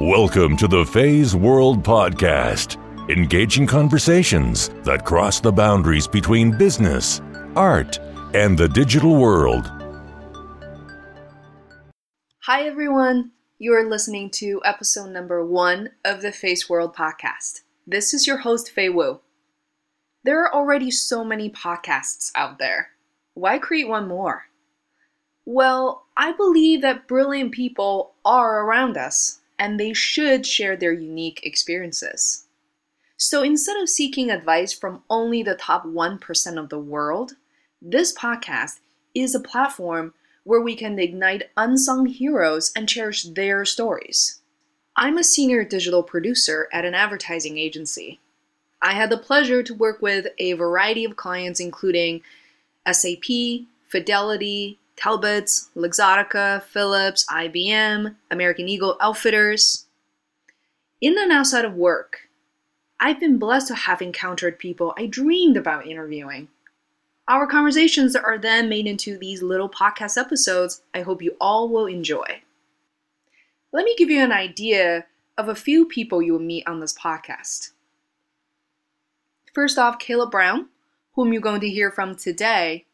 Welcome to the Fei World Podcast, engaging conversations that cross the boundaries between business, art, and the digital world. Hi, everyone. You are listening to episode number one of the Fei World podcast. This is your host, Fei Wu. There are already so many podcasts out there. Why create one more? Well, I believe that brilliant people are around us and they should share their unique experiences. So instead of seeking advice from only the top 1% of the world, this podcast is a platform where we can ignite unsung heroes and cherish their stories. I'm a senior digital producer at an advertising agency. I had the pleasure to work with a variety of clients, including SAP, Fidelity, Talbots, Luxottica, Philips, IBM, American Eagle Outfitters. In and outside of work, I've been blessed to have encountered people I dreamed about interviewing. Our conversations are then made into these little podcast episodes I hope you all will enjoy. Let me give you an idea of a few people you will meet on this podcast. First off, Caleb Brown, whom you're going to hear from today,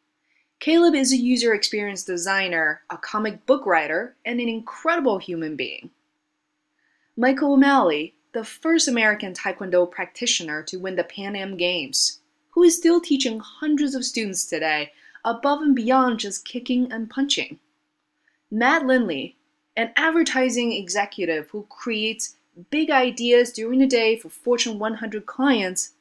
Caleb is a user experience designer, a comic book writer, and an incredible human being. Michael O'Malley, the first American Taekwondo practitioner to win the Pan Am Games, who is still teaching hundreds of students today above and beyond just kicking and punching. Matt Lindley, an advertising executive who creates big ideas during the day for Fortune 100 clients,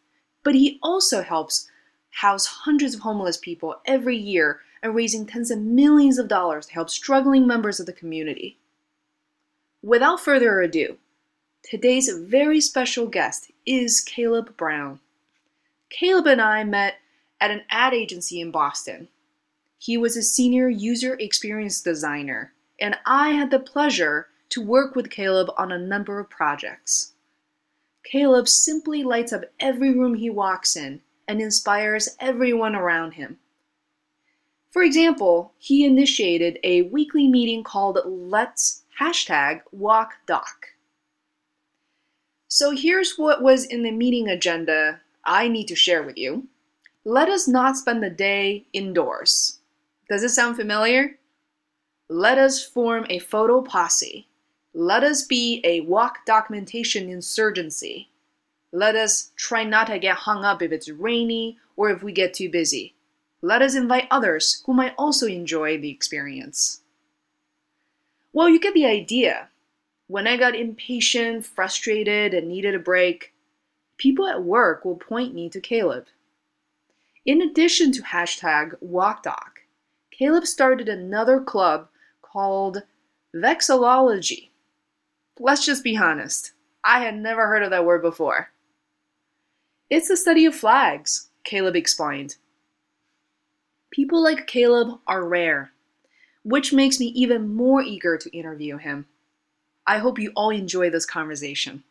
but he also helps house hundreds of homeless people every year and raising tens of millions of dollars to help struggling members of the community. Without further ado, today's very special guest is Caleb Brown. Caleb and I met at an ad agency in Boston. He was a senior user experience designer, and I had the pleasure to work with Caleb on a number of projects. Caleb simply lights up every room he walks in and inspires everyone around him. For example, he initiated a weekly meeting called Let's hashtag Walk Doc. So here's what was in the meeting agenda I need to share with you. Let us not spend the day indoors. Does it sound familiar? Let us form a photo posse. Let us be a walk documentation insurgency. Let us try not to get hung up if it's rainy or if we get too busy. Let us invite others who might also enjoy the experience. Well, you get the idea. When I got impatient, frustrated, and needed a break, people at work will point me to Caleb. In addition to hashtag WalkDoc, Caleb started another club called Vexillology. Let's just be honest, I had never heard of that word before. It's the study of flags, Caleb explained. People like Caleb are rare, which makes me even more eager to interview him. I hope you all enjoy this conversation.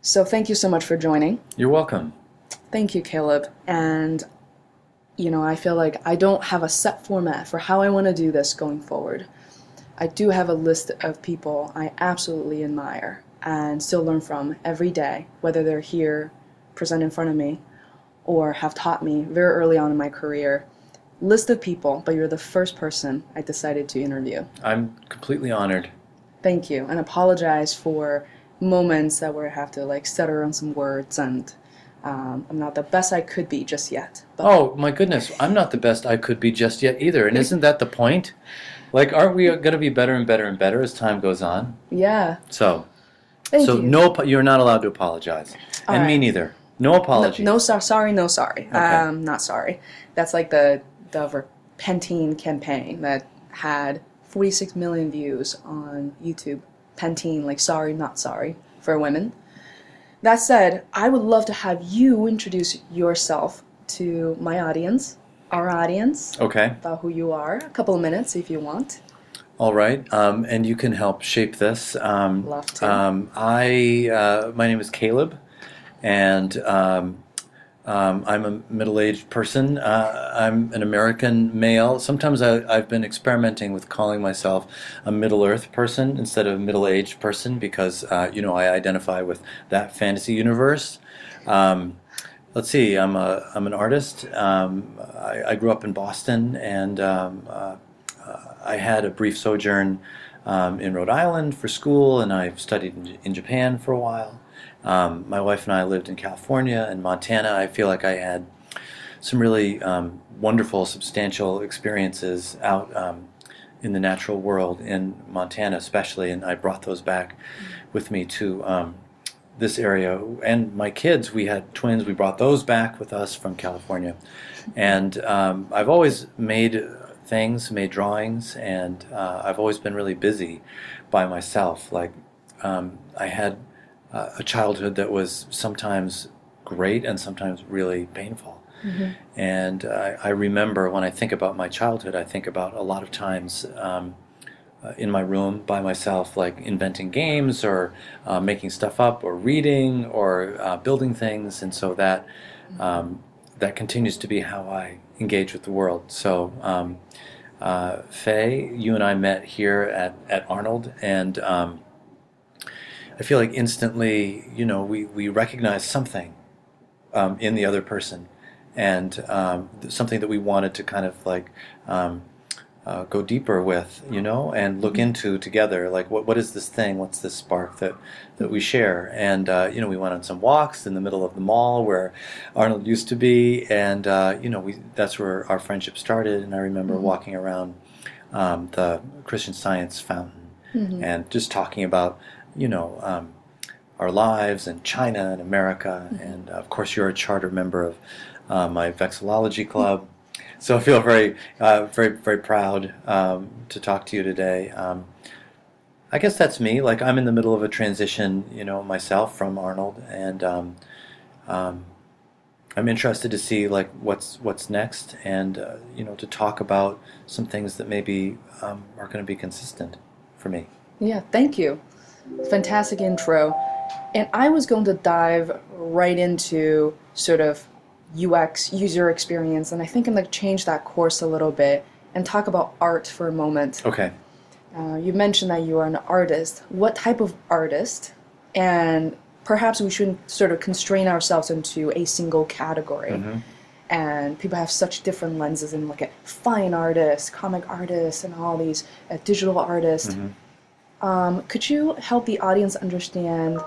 So, thank you so much for joining. You're welcome. Thank you, Caleb. And, you know, I feel like I don't have a set format for how I want to do this going forward. I do have a list of people I absolutely admire and still learn from every day, whether they're here present in front of me or have taught me very early on in my career. List of people, but you're the first person I decided to interview. I'm completely honored. Thank you, and apologize for moments that where I have to like stutter on some words and um, I'm not the best I could be just yet. But oh my goodness, I'm not the best I could be just yet either. And isn't that the point? Like, aren't we going to be better and better and better as time goes on? Yeah. So Thank so you. no, you're not allowed to apologize, All and me neither. No apology. No, no so- sorry, no sorry. Okay. Um, not sorry. That's like the the Pantene campaign that had 46 million views on YouTube. Pantene, like sorry, not sorry for women. That said, I would love to have you introduce yourself to my audience, our audience, Okay. about who you are. A couple of minutes if you want. All right. Um, and you can help shape this. Um, Love to. Um, I uh, my name is Caleb, and um, Um, I'm a middle-aged person. Uh, I'm an American male. Sometimes I, I've been experimenting with calling myself a Middle-earth person instead of a middle-aged person because uh, you know I identify with that fantasy universe. Um, let's see. I'm a I'm an artist. Um, I, I, grew up in Boston, and um, uh, I had a brief sojourn um, in Rhode Island for school, and I studied in, in Japan for a while. Um, my wife and I lived in California and Montana. I feel like I had some really um, wonderful, substantial experiences out um, in the natural world in Montana, especially, and I brought those back with me to um, this area. And my kids, we had twins, we brought those back with us from California. And um, I've always made things, made drawings, and uh, I've always been really busy by myself. Like, um, I had uh, a childhood that was sometimes great and sometimes really painful. Mm-hmm. And I, I, remember when I think about my childhood, I think about a lot of times um, uh, in my room by myself, like inventing games or uh, making stuff up or reading or uh, building things. And so that um, that continues to be how I engage with the world. So, um, uh, Fei, you and I met here at, at Arnold, and um, I feel like instantly, you know, we, we recognize something um, in the other person and um, something that we wanted to kind of like um, uh, go deeper with, you know, and look mm-hmm. into together. Like, what what is this thing? What's this spark that that we share? And uh, you know, we went on some walks in the middle of the mall where Arnold used to be, and uh, you know, we that's where our friendship started. And I remember mm-hmm. walking around um, the Christian Science fountain mm-hmm. and just talking about you know, um, our lives and China and America. Mm-hmm. And of course, you're a charter member of uh, my vexillology club. So I feel very, uh, very, very proud um, to talk to you today. Um, I guess that's me. Like I'm in the middle of a transition, you know, myself from Arnold, and um, um, I'm interested to see like what's what's next, and uh, you know, to talk about some things that maybe um, are going to be consistent for me. Yeah, thank you fantastic intro. And I was going to dive right into sort of UX, user experience, and I think I'm going to change that course a little bit and talk about art for a moment. Okay. Uh, you mentioned that you are an artist. What type of artist? And perhaps we shouldn't sort of constrain ourselves into a single category. Mm-hmm. And people have such different lenses and look at fine artists, comic artists, and all these uh, digital artists. Mm-hmm. Um, could you help the audience understand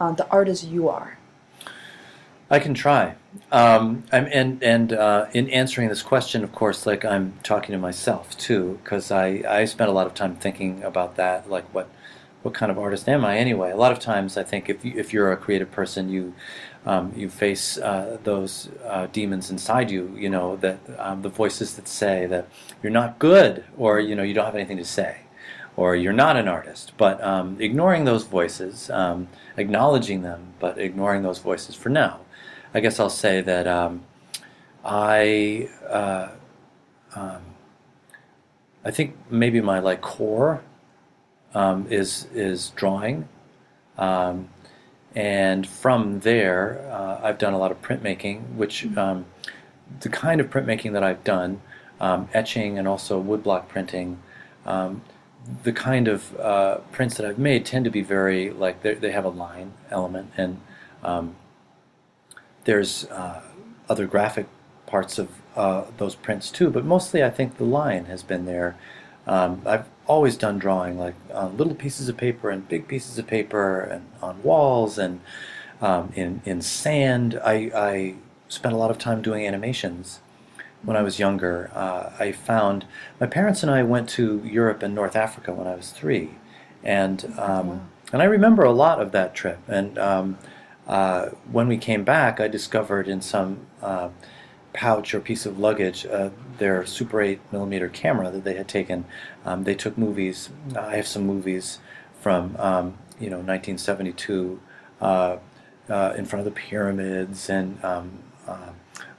uh, the artist you are? I can try. Um, and and uh, in answering this question, of course, like I'm talking to myself too, because I, I spent a lot of time thinking about that, like what what kind of artist am I anyway? A lot of times, I think if you, if you're a creative person, you um, you face uh, those uh, demons inside you. You know that um, the voices that say that you're not good, or you know you don't have anything to say or you're not an artist. But um, ignoring those voices, um, acknowledging them, but ignoring those voices for now. I guess I'll say that um, I, uh, um, I think maybe my like core um, is is drawing, um, and from there uh, I've done a lot of printmaking, which the kind of printmaking that I've done, etching and also woodblock printing. Um, the kind of uh, prints that I've made tend to be very like they have a line element, and um, there's uh, other graphic parts of uh, those prints too. But mostly, I think the line has been there. Um, I've always done drawing like on little pieces of paper and big pieces of paper, and on walls and um, in in sand. I, I spent a lot of time doing animations when I was younger. Uh, I found my parents and I went to Europe and North Africa when I was three, and um, and I remember a lot of that trip. And um, uh, when we came back, I discovered in some uh, pouch or piece of luggage uh, their Super 8 millimeter camera that they had taken. Um, they took movies. I have some movies from um, you know 1972 uh, uh, in front of the pyramids and um,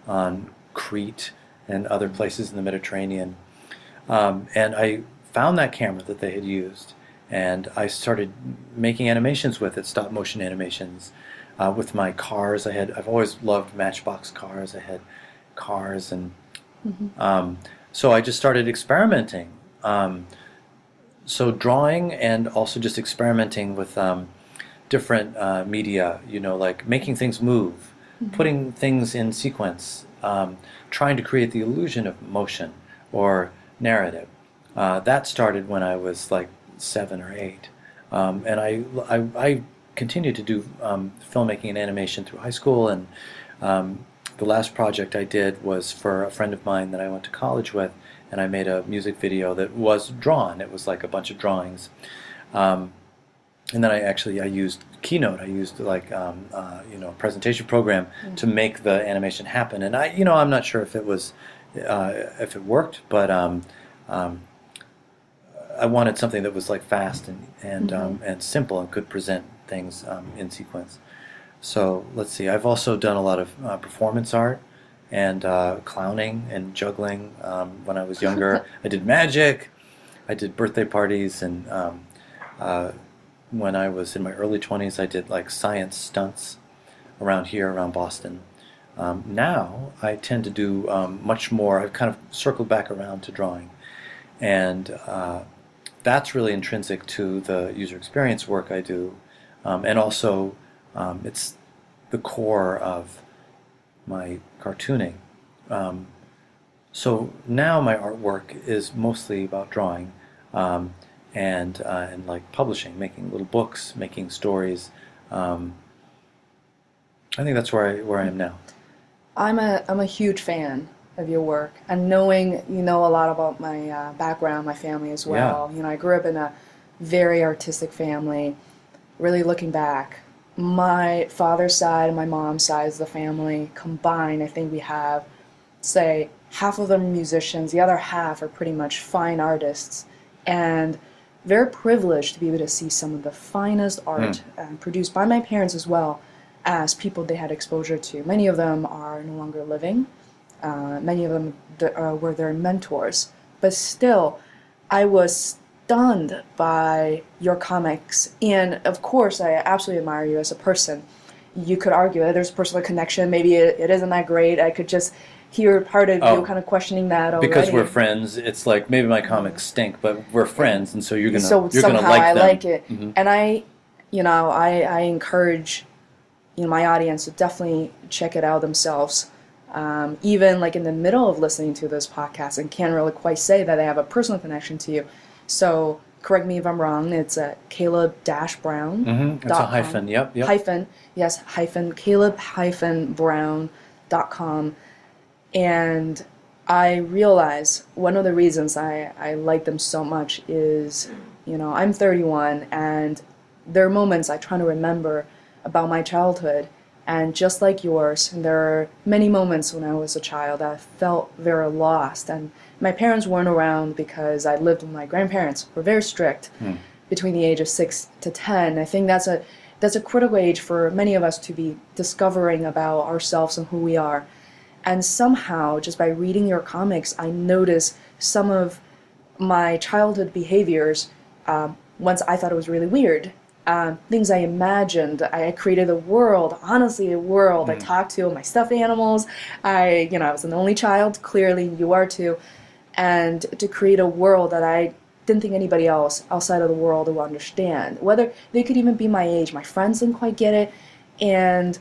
on Crete and other places in the Mediterranean. Um, and I found that camera that they had used, and I started making animations with it, stop motion animations. Uh, with my cars. I had I've always loved Matchbox cars. I had cars, and um, so I just started experimenting. Um, so drawing and also just experimenting with um, different uh, media. You know, like making things move, putting things in sequence, um, trying to create the illusion of motion or narrative. Uh, that started when I was like seven or eight, um, and I, I, I continued to do um, filmmaking and animation through high school. And um, the last project I did was for a friend of mine that I went to college with, and I made a music video that was drawn. It was like a bunch of drawings. Um, and then I actually I used Keynote. I used like um, uh, you know a presentation program to make the animation happen. And I you know I'm not sure if it was uh, if it worked, but um, um, I wanted something that was like fast and and um, and simple and could present things um, in sequence. So let's see. I've also done a lot of uh, performance art and uh, clowning and juggling. Um, when I was younger, I did magic. I did birthday parties, and um, uh, when I was in my early twenties, I did like science stunts around here, around Boston. Um, now I tend to do um, much more. I've kind of circled back around to drawing, and uh, that's really intrinsic to the user experience work I do, um, and also um, it's the core of my cartooning. Um, so now my artwork is mostly about drawing um, and uh, and like publishing, making little books, making stories. Um, I think that's where I where I am now. I'm a I'm a huge fan of your work, and knowing you know a lot about my uh, background, my family as well. yeah. You know, I grew up in a very artistic family. Really looking back, my father's side and my mom's side of the family combined, I think we have, say, half of them are musicians, the other half are pretty much fine artists, and very privileged to be able to see some of the finest art uh, produced by my parents as well as people they had exposure to. Many of them are no longer living. Uh, many of them th- uh, were their mentors, but still, I was stunned by your comics, and of course, I absolutely admire you as a person. You could argue that there's a personal connection. Maybe it, it isn't that great. I could just hear part of Oh. you kind of questioning that already. Because we're friends, it's like maybe my comics stink, but we're friends, and so you're gonna so you're somehow gonna like I them. like it, Mhm. and I, you know, I I encourage, you know, my audience to definitely check it out themselves. Um, even like in the middle of listening to this podcast, and can't really quite say that they have a personal connection to you. So correct me if I'm wrong. It's a Caleb Dash Brown. Mhm, It's a hyphen. Yep. Yep. Hyphen yes hyphen Caleb hyphen Brown dot com, and I realize one of the reasons I, I like them so much is, you know, I'm 31 and there are moments I try to remember about my childhood. And just like yours, there are many moments when I was a child that I felt very lost. And my parents weren't around because I lived with my grandparents, who were very strict between the age of 6 to 10. I think that's a, that's a critical age for many of us to be discovering about ourselves and who we are. And somehow, just by reading your comics, I notice some of my childhood behaviors. Um, once I thought it was really weird. Um, things I imagined. I created a world, honestly, a world. I talked to my stuffed animals. I, you know, I was an only child. Clearly, you are too. And to create a world that I didn't think anybody else outside of the world would understand. Whether they could even be my age. My friends didn't quite get it. And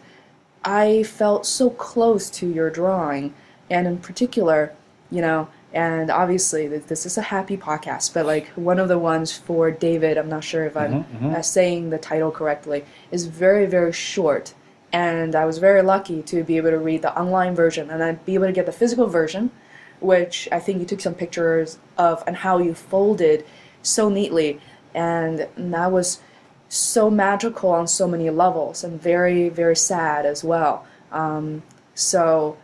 I felt so close to your drawing, and in particular, you know, and obviously this is a happy podcast, but like one of the ones for David, I'm not sure if I'm Uh, saying the title correctly, is very very short, and I was very lucky to be able to read the online version and then be able to get the physical version, which I think you took some pictures of and how you folded so neatly, and that was so magical on so many levels and very very sad as well. Um, so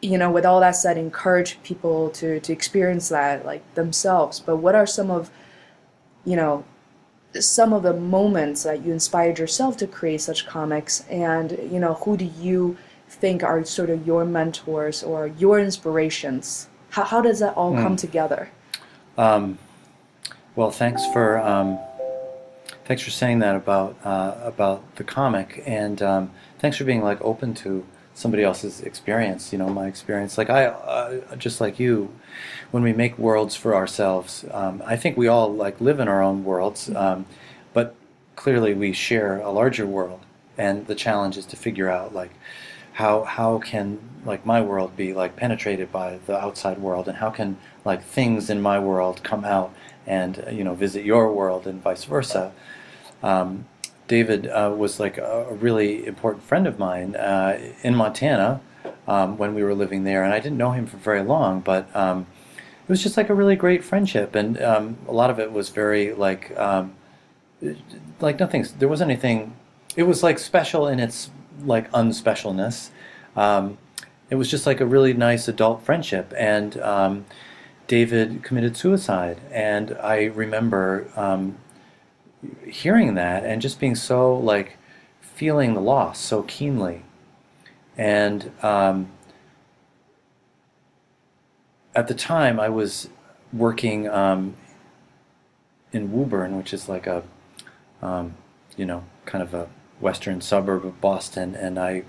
you know with all that said encourage people to to experience that like themselves. But what are some of you know some of the moments that you inspired yourself to create such comics? And you know who do you think are sort of your mentors or your inspirations? How, how does that all come together? Um, well, thanks for um, thanks for saying that about uh, about the comic, and um, thanks for being like open to somebody else's experience. You know, my experience. Like I, uh, just like you, when we make worlds for ourselves, um, I think we all like live in our own worlds, um, but clearly we share a larger world, and the challenge is to figure out like how how can like my world be like penetrated by the outside world, and how can like things in my world come out and you know visit your world and vice versa. Um, David uh, was like a, a, really important friend of mine uh, in Montana um, when we were living there, and I didn't know him for very long, but um, it was just like a really great friendship, and um, a lot of it was very like um, like nothing. There wasn't anything. It was like special in its like unspecialness. Um, it was just like a really nice adult friendship, and um, David committed suicide, and I remember hearing that and just being so like feeling the loss so keenly. And um, at the time, I was working um, in Woburn, which is like a, um, you know, kind of a western suburb of Boston, and I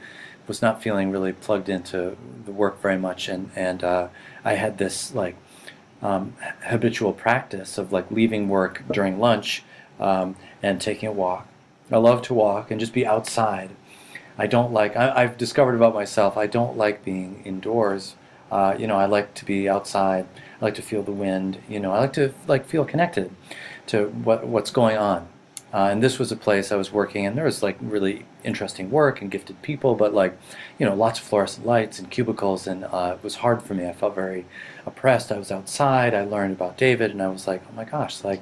was not feeling really plugged into the work very much, and and uh, I had this like um, habitual practice of like leaving work during lunch um, and taking a walk. I love to walk and just be outside. I don't like. I, have discovered about myself. I don't like being indoors. Uh, you know, I like to be outside. I like to feel the wind. You know, I like to like feel connected to what what's going on. Uh, and this was a place I was working in. There was like really interesting work and gifted people, but like, you know, lots of fluorescent lights and cubicles, and uh, it was hard for me. I felt very oppressed. I was outside. I learned about David, and I was like, oh my gosh, like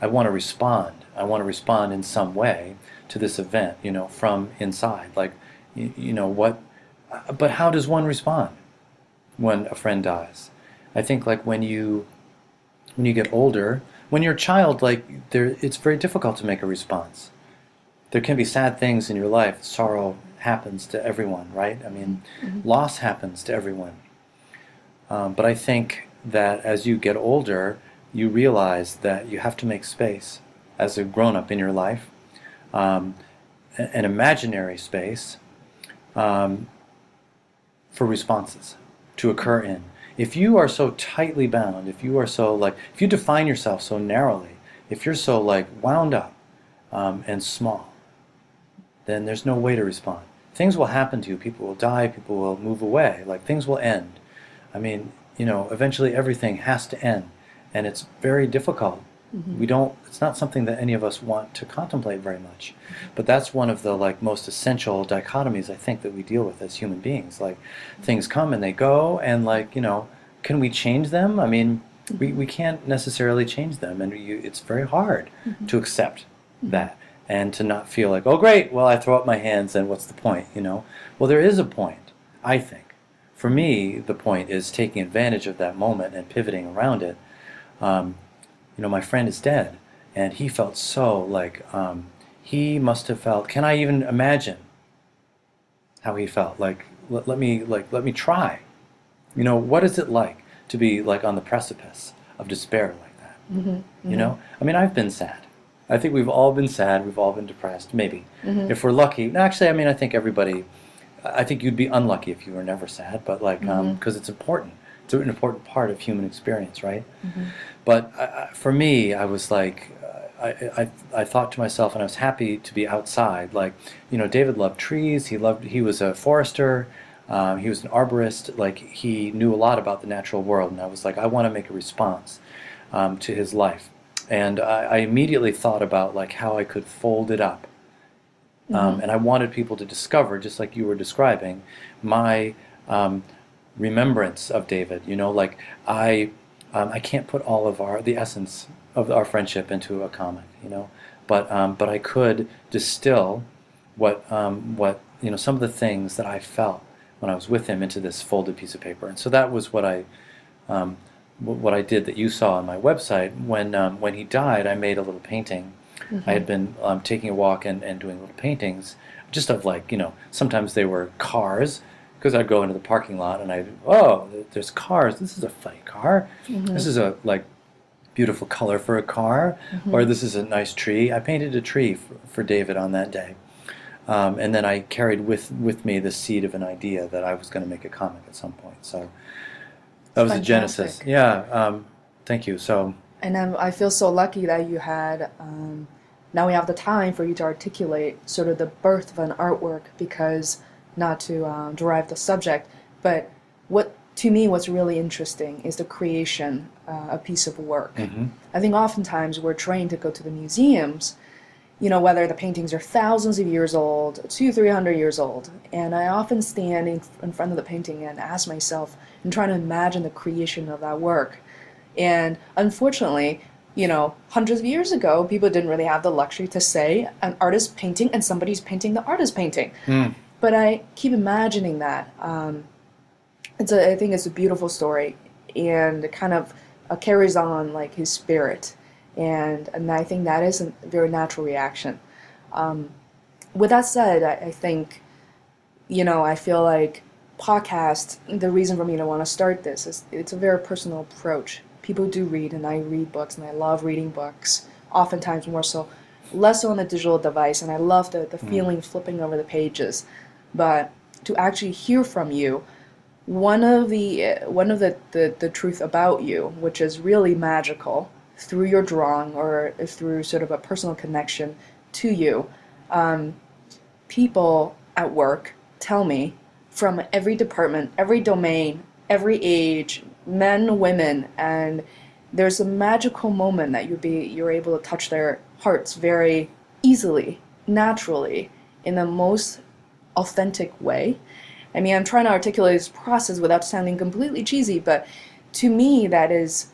I want to respond. I want to respond in some way to this event, you know, from inside. Like, you, you know, what, but how does one respond when a friend dies? I think like when you, when you get older, when you're a child, like there, it's very difficult to make a response. There can be sad things in your life. Sorrow happens to everyone, right? I mean, mm-hmm. loss happens to everyone. Um, but I think that as you get older, you realize that you have to make space as a grown up in your life, um, an imaginary space um, for responses to occur in. If you are so tightly bound, if you are so like, if you define yourself so narrowly, if you're so like wound up um, and small, then there's no way to respond. Things will happen to you. People will die. People will move away. Like things will end. I mean, you know, eventually everything has to end and it's very difficult. Mm-hmm. We don't. It's not something that any of us want to contemplate very much, mm-hmm. but that's one of the like most essential dichotomies I think that we deal with as human beings. Like things come and they go, and like you know, can we change them? I mean, mm-hmm. we, we can't necessarily change them, and you, it's very hard mm-hmm. to accept mm-hmm. that and to not feel like, oh great, well I throw up my hands, and what's the point? You know, well there is a point, I think. For me, the point is taking advantage of that moment and pivoting around it um, you know, my friend is dead, and he felt so like um, he must have felt. Can I even imagine how he felt? Like, let, let me like let me try. You know, what is it like to be like on the precipice of despair like that? Mm-hmm, mm-hmm. You know, I mean, I've been sad. I think we've all been sad. We've all been depressed. Maybe mm-hmm. if we're lucky. Actually, I mean, I think everybody. I think you'd be unlucky if you were never sad, but like, because um, mm-hmm. it's important it's an important part of human experience, right? But I, for me, I was like, I, I, I thought to myself, and I was happy to be outside. Like, you know, David loved trees. He loved. He was a forester. Um, he was an arborist. Like, he knew a lot about the natural world, and I was like, I want to make a response um, to his life. And I, I, immediately thought about like how I could fold it up. Um, mm-hmm. and I wanted people to discover, just like you were describing, my um, remembrance of David. You know, like I, um, I can't put all of our the essence of our friendship into a comic. You know, but um, but I could distill what um, what you know some of the things that I felt when I was with him into this folded piece of paper, and so that was what I. Um, what I did that you saw on my website when um, when he died, I made a little painting. Mm-hmm. I had been um, taking a walk and, and doing little paintings, just of like you know sometimes they were cars, because I'd go into the parking lot and I'd, oh, there's cars. This is a funny car. Mm-hmm. This is a like beautiful color for a car, or this is a nice tree. I painted a tree for, for David on that day. Um, and then I carried with, with me the seed of an idea that I was going to make a comic at some point. So that was the genesis. Yeah. Um, thank you. So And I'm, I feel so lucky that you had. Um, now we have the time for you to articulate sort of the birth of an artwork because, not to um, derive the subject, but what to me what's really interesting is the creation uh, a piece of work. I think oftentimes we're trained to go to the museums, you know, whether the paintings are thousands of years old, two, three hundred years old, and I often stand in, in front of the painting and ask myself and trying to imagine the creation of that work. And unfortunately, you know, hundreds of years ago, people didn't really have the luxury to say an artist painting and somebody's painting the artist painting. But I keep imagining that. Um, it's a, I think it's a beautiful story, and it kind of uh, carries on like his spirit, and and I think that is a very natural reaction. Um, with that said, I, I think, you know, I feel like podcast. The reason for me to want to start this is it's a very personal approach. People do read, and I read books, and I love reading books. Oftentimes more so, less so on a digital device, and I love the the feeling flipping over the pages, but to actually hear from you one of the one of the, the the truth about you which is really magical through your drawing or through sort of a personal connection to you um, people at work tell me from every department every domain every age men women and there's a magical moment that you be you're able to touch their hearts very easily naturally in the most authentic way I mean, I'm trying to articulate this process without sounding completely cheesy, but to me, that is,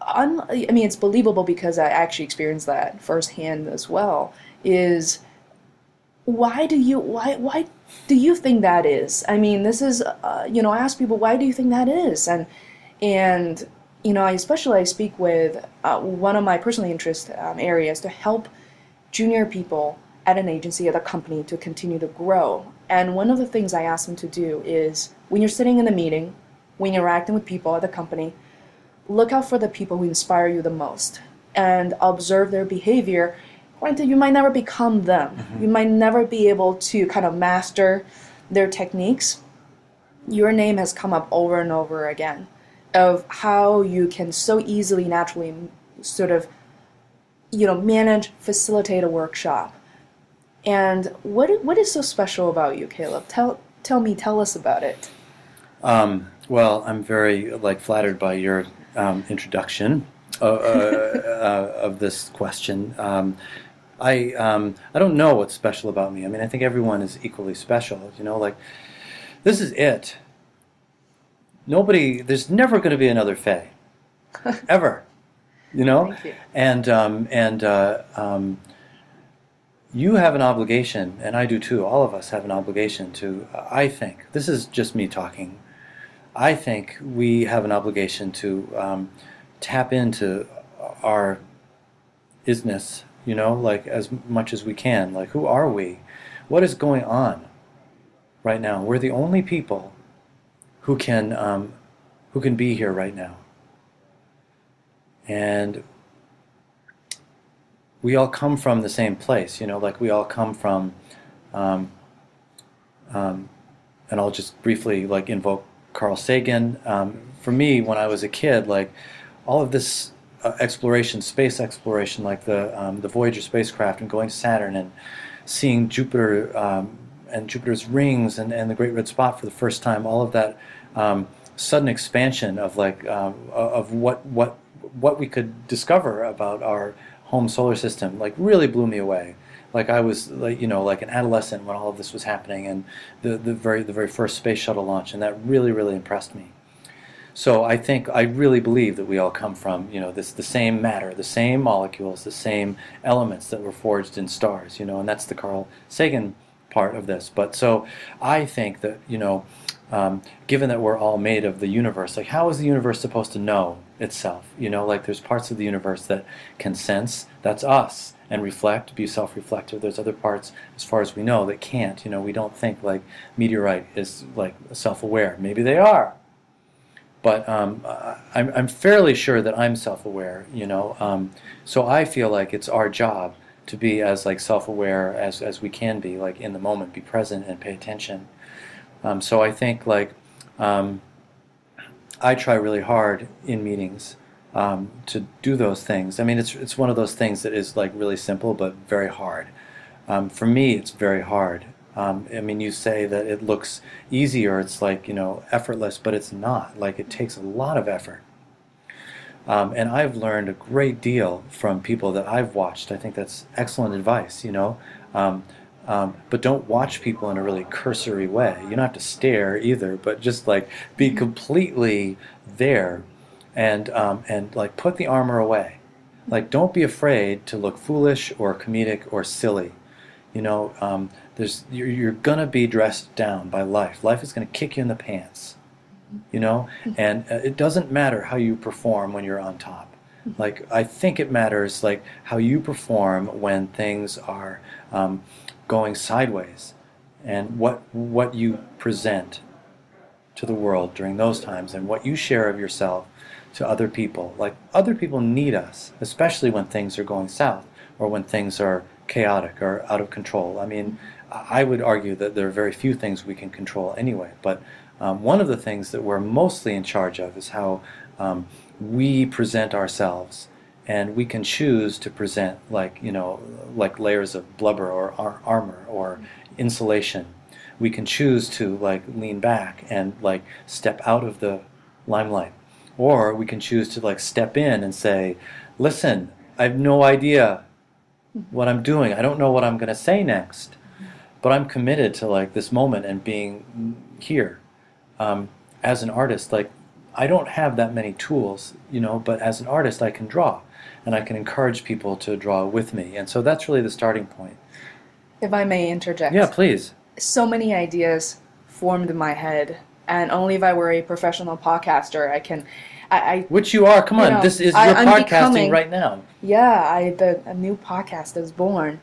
un- I mean, it's believable because I actually experienced that firsthand as well. Is why do you why why do you think that is? I mean, this is uh, you know, I ask people why do you think that is, and and you know, I especially I speak with uh, one of my personal interest um, areas to help junior people at an agency at a company to continue to grow. And one of the things I ask them to do is when you're sitting in a meeting, when you're interacting with people at the company, look out for the people who inspire you the most and observe their behavior. Granted, you might never become them. Mm-hmm. You might never be able to kind of master their techniques. Your name has come up over and over again of how you can so easily, naturally, sort of, you know, manage, facilitate a workshop. And what what is so special about you, Caleb? Tell tell me, tell us about it. Um, well, I'm very like flattered by your um, introduction uh, uh, uh, of this question. Um, I um, I don't know what's special about me. I mean, I think everyone is equally special. You know, like this is it. Nobody. There's never going to be another Fei, ever. You know, Thank you. and um, and uh, um, you have an obligation, and I do too. All of us have an obligation to. I think this is just me talking. I think we have an obligation to um, tap into our isness, you know, like as much as we can. Like, who are we? What is going on right now? We're the only people who can um, who can be here right now, and we all come from the same place, you know, like we all come from, um, um, and I'll just briefly like invoke Carl Sagan. Um, for me, when I was a kid, like all of this uh, exploration, space exploration, like the um, the Voyager spacecraft and going to Saturn and seeing Jupiter um, and Jupiter's rings and, and the Great Red Spot for the first time, all of that um, sudden expansion of like of what what what we could discover about our home solar system like really blew me away. Like i was like you know like an adolescent when all of this was happening and the, the very the very first space shuttle launch and that really really impressed me. So i think i really believe that we all come from you know this the same matter the same molecules the same elements that were forged in stars you know and that's the carl sagan part of this. But so i think that you know um, given that we're all made of the universe like how is the universe supposed to know itself you know like there's parts of the universe that can sense that's us and reflect be self-reflective there's other parts as far as we know that can't you know we don't think like meteorite is like self-aware maybe they are but um, I'm, I'm fairly sure that I'm self-aware, you know. Um, so I feel like it's our job to be as like self-aware as, as we can be, like in the moment, be present and pay attention. Um, so I think like um, I try really hard in meetings um, to do those things. I mean, it's it's one of those things that is like really simple but very hard. Um, for me, it's very hard. Um, I mean, you say that it looks easy or it's like you know effortless, but it's not. Like it takes a lot of effort. Um, and I've learned a great deal from people that I've watched. I think that's excellent advice. You know. Um, but don't watch people in a really cursory way. You don't have to stare either, but just like be completely there and um, and like put the armor away. Like don't be afraid to look foolish or comedic or silly. You know, um, there's you're, you're gonna be dressed down by life. Life is gonna kick you in the pants. You know, and uh, it doesn't matter how you perform when you're on top. Like I think it matters like how you perform when things are um, going sideways, and what what you present to the world during those times, and what you share of yourself to other people. Like other people need us, especially when things are going south or when things are chaotic or out of control. I mean, I would argue that there are very few things we can control anyway. But um, one of the things that we're mostly in charge of is how um, we present ourselves. And we can choose to present like, you know, like layers of blubber or ar- armor or insulation. We can choose to like lean back and like step out of the limelight or we can choose to like step in and say, listen, I have no idea what I'm doing. I don't know what I'm going to say next. But I'm committed to like this moment and being here. Um, as an artist, like I don't have that many tools, you know, but as an artist, I can draw and I can encourage people to draw with me. And so that's really the starting point. If I may interject. Yeah, please. So many ideas formed in my head, and only if I were a professional podcaster, I can I, I which you are. Come you on, know, this is your I, podcasting becoming, right now. Yeah, I the a new podcast is born.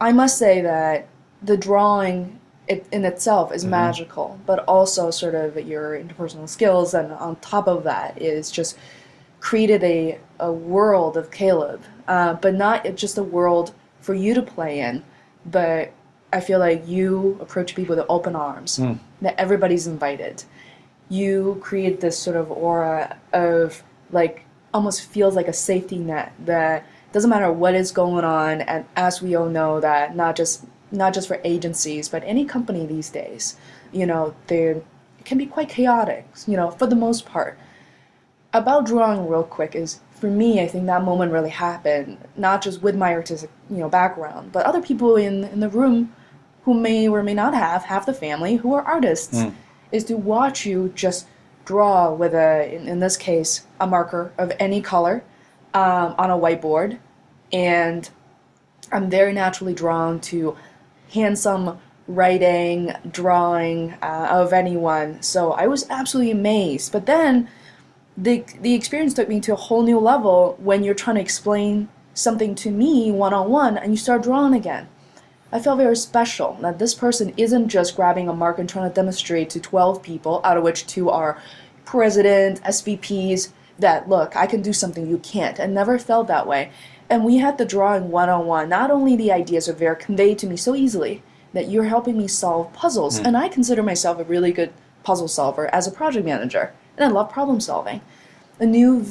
I must say that the drawing it, in itself is mm-hmm. magical, but also sort of your interpersonal skills, and on top of that is just created a a world of Caleb, uh, but not just a world for you to play in, but I feel like you approach people with open arms. Mm. That everybody's invited you create this sort of aura of like almost feels like a safety net that doesn't matter what is going on and as we all know that not just not just for agencies but any company these days you know they can be quite chaotic you know for the most part about drawing real quick is for me i think that moment really happened not just with my artistic you know background but other people in in the room who may or may not have half the family who are artists mm is to watch you just draw with a, in, in this case, a marker of any color um, on a whiteboard. And I'm very naturally drawn to handsome writing, drawing uh, of anyone. So I was absolutely amazed. But then the, the experience took me to a whole new level when you're trying to explain something to me one on one and you start drawing again. I felt very special that this person isn't just grabbing a mark and trying to demonstrate to 12 people, out of which two are president, SVPs, that look, I can do something you can't. I never felt that way. And we had the drawing one on one. Not only the ideas are very conveyed to me so easily that you're helping me solve puzzles, mm. and I consider myself a really good puzzle solver as a project manager, and I love problem solving. A new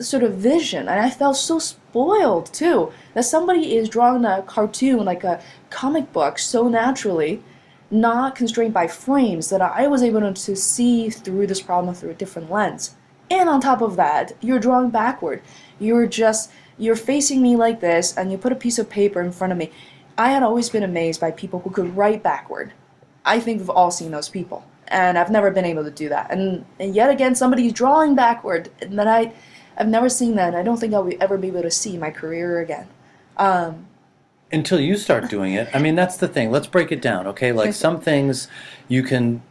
sort of vision, and I felt so spoiled too that somebody is drawing a cartoon like a comic book so naturally, not constrained by frames, that I was able to see through this problem through a different lens. And on top of that, you're drawing backward. You're just you're facing me like this, and you put a piece of paper in front of me. I had always been amazed by people who could write backward. I think we've all seen those people, and I've never been able to do that. And, and yet again, somebody's drawing backward, and that I I've never seen that, and I don't think I'll ever be able to see my career again. Um, Until you start doing it. I mean, that's the thing. Let's break it down, okay? Like some things you can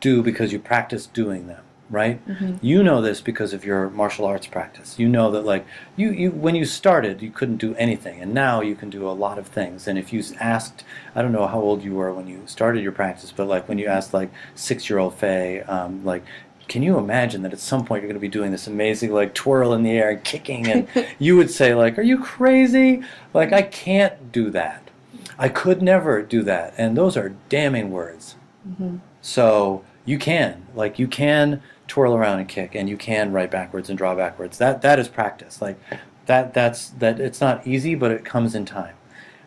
do because you practice doing them, right? Mm-hmm. You know this because of your martial arts practice. You know that, like, you, you when you started, you couldn't do anything, and now you can do a lot of things. And if you asked, I don't know how old you were when you started your practice, but like when you asked, like, six year old Fei, um, like, can you imagine that at some point you're going to be doing this amazing like twirl in the air and kicking and you would say like are you crazy like i can't do that i could never do that and those are damning words Mm-hmm. so you can like you can twirl around and kick and you can write backwards and draw backwards that that is practice like that that's that it's not easy but it comes in time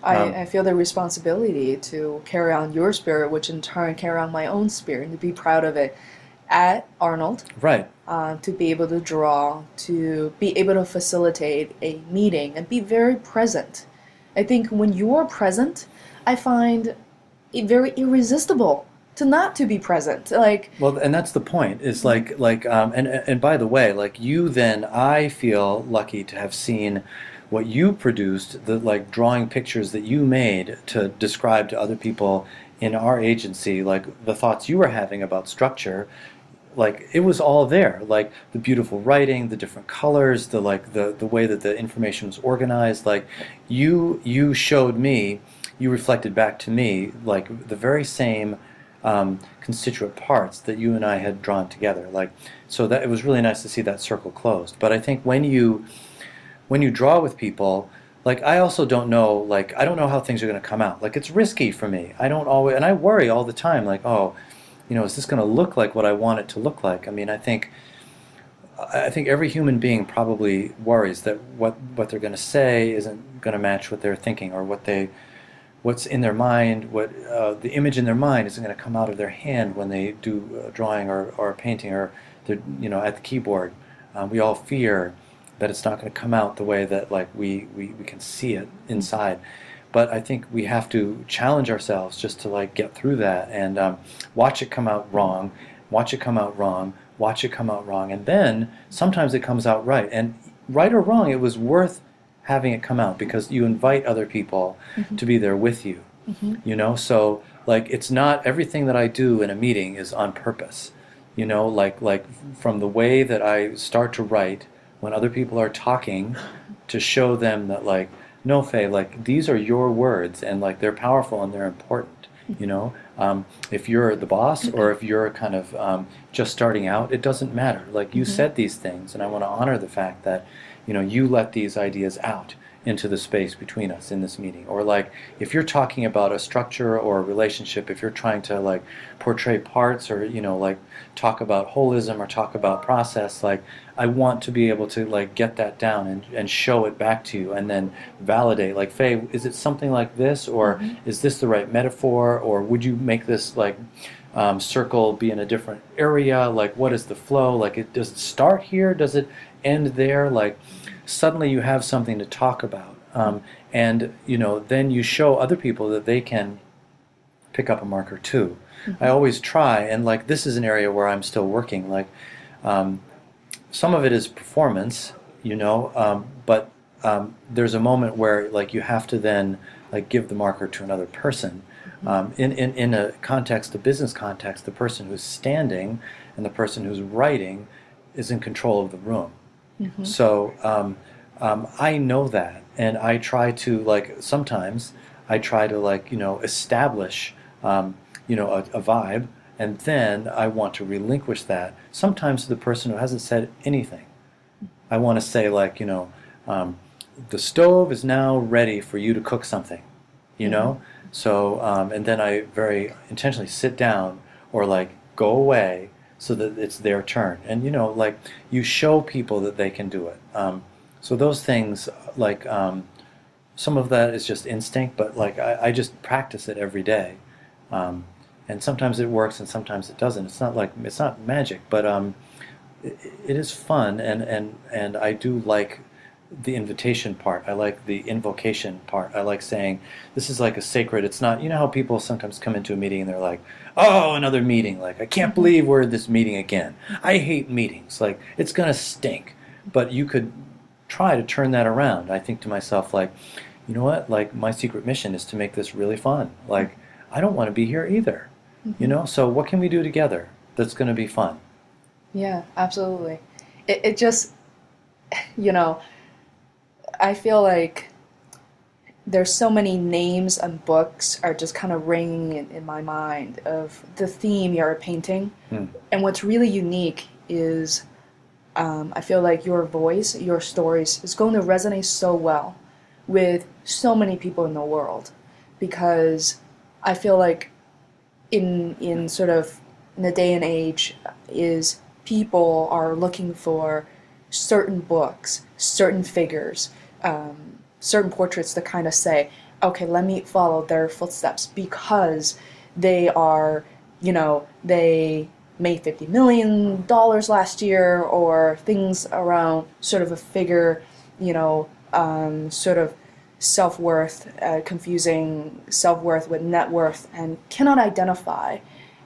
I, Um, I feel the responsibility to carry on your spirit, which in turn carry on my own spirit, and to be proud of it. At Arnold, right uh, to be able to draw, to be able to facilitate a meeting, and be very present. I think when you're present, I find it very irresistible to not to be present. Like, Well, and that's the point. Is like like um, and and by the way, like you then I feel lucky to have seen what you produced, the like drawing pictures that you made to describe to other people in our agency, like the thoughts you were having about structure. Like it was all there, like the beautiful writing, the different colors, the like the the way that the information was organized. Like you you showed me, you reflected back to me like the very same um, constituent parts that you and I had drawn together. Like, so that it was really nice to see that circle closed. But I think when you when you draw with people, like I also don't know, like I don't know how things are going to come out. Like it's risky for me. I don't always, and I worry all the time. Like, oh, you know, is this going to look like what I want it to look like? I mean, I think. I think every human being probably worries that what, what they're going to say isn't going to match what they're thinking or what they what's in their mind, what uh, the image in their mind isn't going to come out of their hand when they do a drawing or, or a painting or they're you know at the keyboard. Um, we all fear that it's not going to come out the way that like we, we, we can see it inside. But I think we have to challenge ourselves just to like get through that and um, watch it come out wrong, watch it come out wrong, watch it come out wrong, and then sometimes it comes out right. And right or wrong, it was worth having it come out because you invite other people to be there with you. You know, so like it's not everything that I do in a meeting is on purpose. You know, like like from the way that I start to write when other people are talking to show them that like no Fei, like these are your words and like they're powerful and they're important. You know, um, if you're the boss or if you're kind of um, just starting out, it doesn't matter. Like you said these things, and I want to honor the fact that you know you let these ideas out into the space between us in this meeting. Or like if you're talking about a structure or a relationship if you're trying to like portray parts or you know like talk about holism or talk about process like i want to be able to like get that down and, and show it back to you and then validate like Fei is it something like this? Or is this the right metaphor? Or would you make this like um, circle be in a different area? Like what is the flow? Like it does it start here? Does it end there like suddenly you have something to talk about um, and you know then you show other people that they can pick up a marker too. I always try and like this is an area where i'm still working like um, some of it is performance you know um, but um, there's a moment where like you have to then like give the marker to another person. Um, in, in, in a context a business context the person who's standing and the person who's writing is in control of the room so um, um, I know that, and I try to like sometimes I try to like you know establish um, you know a, a vibe, and then I want to relinquish that. Sometimes to the person who hasn't said anything, I want to say like you know um, the stove is now ready for you to cook something, you know. So um, and then I very intentionally sit down or like go away so that it's their turn. And you know, like you show people that they can do it. Um, so those things, like um, some of that is just instinct, but like I, I just practice it every day. Um, and sometimes it works, and sometimes it doesn't. It's not like it's not magic, but um, it, it is fun, and and and I do like the invitation part. I like the invocation part. I like saying this is like a sacred. It's not you know how people sometimes come into a meeting and they're like, oh, another meeting. Like I can't believe we're at this meeting again. I hate meetings. Like it's gonna stink. But you could try to turn that around. I think to myself like, you know what? Like my secret mission is to make this really fun. Like I don't want to be here either. You mm-hmm. know. So what can we do together that's going to be fun? Yeah, absolutely. It, it just, you know, I feel like there's so many names and books are just kind of ringing in, in my mind of the theme you're painting. Hmm. And what's really unique is um, I feel like your voice, your stories is going to resonate so well with so many people in the world because I feel like in in sort of in the day and age is people are looking for certain books, certain figures, um, certain portraits to kind of say, okay, let me follow their footsteps because they are, you know, they made $50 million last year or things around sort of a figure, you know, um, sort of self worth, uh, confusing self worth with net worth, and cannot identify.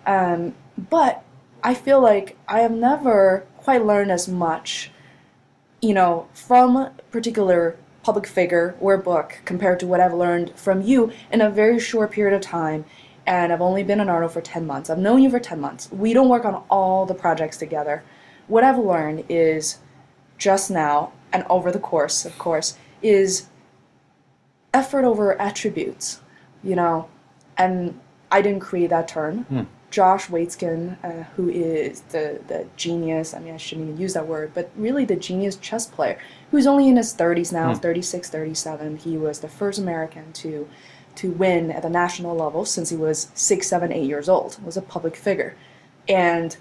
Um, but I feel like I have never quite learned as much, you know, from particular public figure or book compared to what I've learned from you in a very short period of time. And I've only been an artist for 10 months. I've known you for 10 months. We don't work on all the projects together. What I've learned is just now, and over the course, of course, is effort over attributes, you know, and I didn't create that term. Hmm. Josh Waitzkin, uh, who is the, the genius, I mean, I shouldn't even use that word, but really the genius chess player, who's only in his 30s now, 36, 37. He was the first American to, to win at the national level since he was six, seven, eight years old, was a public figure. And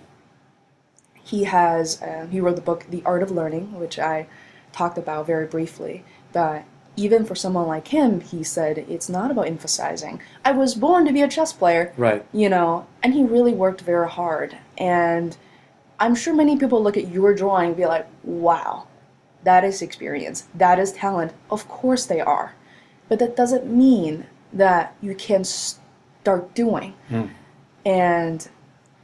he has um, he wrote the book the art of learning which i talked about very briefly but even for someone like him he said it's not about emphasizing. I was born to be a chess player Right. you know and he really worked very hard. And i'm sure many people look at your drawing and be like wow that is experience. That is talent. Of course they are. But that doesn't mean that you can start doing. Hmm. And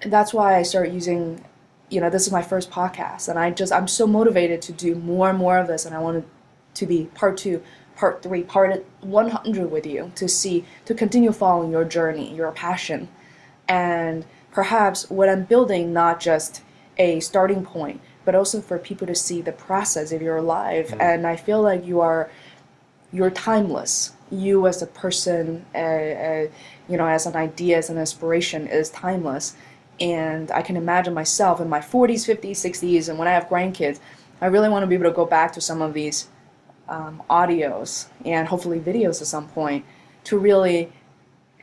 that's why I started using, you know, this is my first podcast, and I just I'm so motivated to do more and more of this, and I wanted to be part two, part three, part 100 with you to see to continue following your journey, your passion, and perhaps what I'm building not just a starting point, but also for people to see the process of your life, and I feel like you are you're timeless. You as a person, uh, uh, you know, as an idea, as an inspiration, is timeless. And I can imagine myself in my 40s, 50s, 60s, and when I have grandkids, I really want to be able to go back to some of these um, audios and hopefully videos at some point to really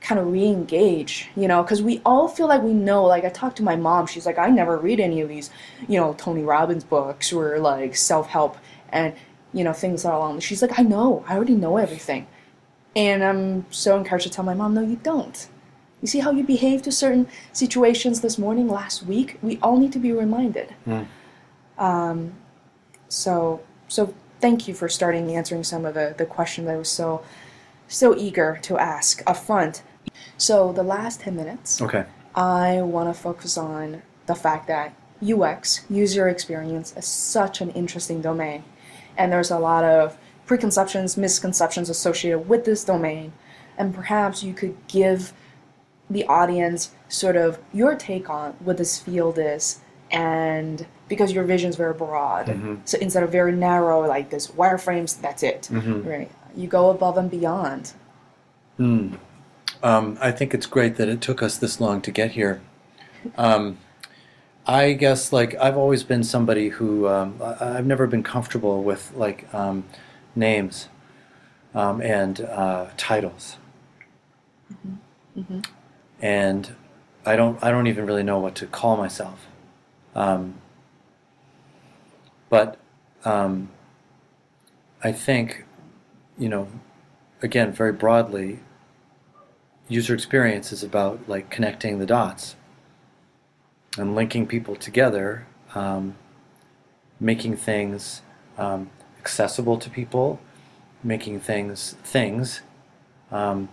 kind of re-engage you know because we all feel like we know like i talked to my mom she's like i never read any of these you know tony robbins books or like self-help and you know things that are along she's like i know i already know everything. And i'm so encouraged to tell my mom no you don't. You see how you behaved to certain situations this morning last week? We all need to be reminded. Um, so so thank you for starting answering some of the, the question that I was so so eager to ask up front so the last 10 minutes Okay. I want to focus on the fact that UX, user experience, is such an interesting domain. And there's a lot of preconceptions, misconceptions associated with this domain. And perhaps you could give the audience sort of your take on what this field is. And because your vision is very broad, so instead of very narrow, like this wireframes, that's it, right? You go above and beyond. Um, I think it's great that it took us this long to get here. Um, I guess like I've always been somebody who um, I, I've never been comfortable with like um, names um, and uh, titles, and I don't I don't even really know what to call myself. Um, but um, I think you know again very broadly user experience is about like connecting the dots and linking people together, um, making things um, accessible to people, making things things, um,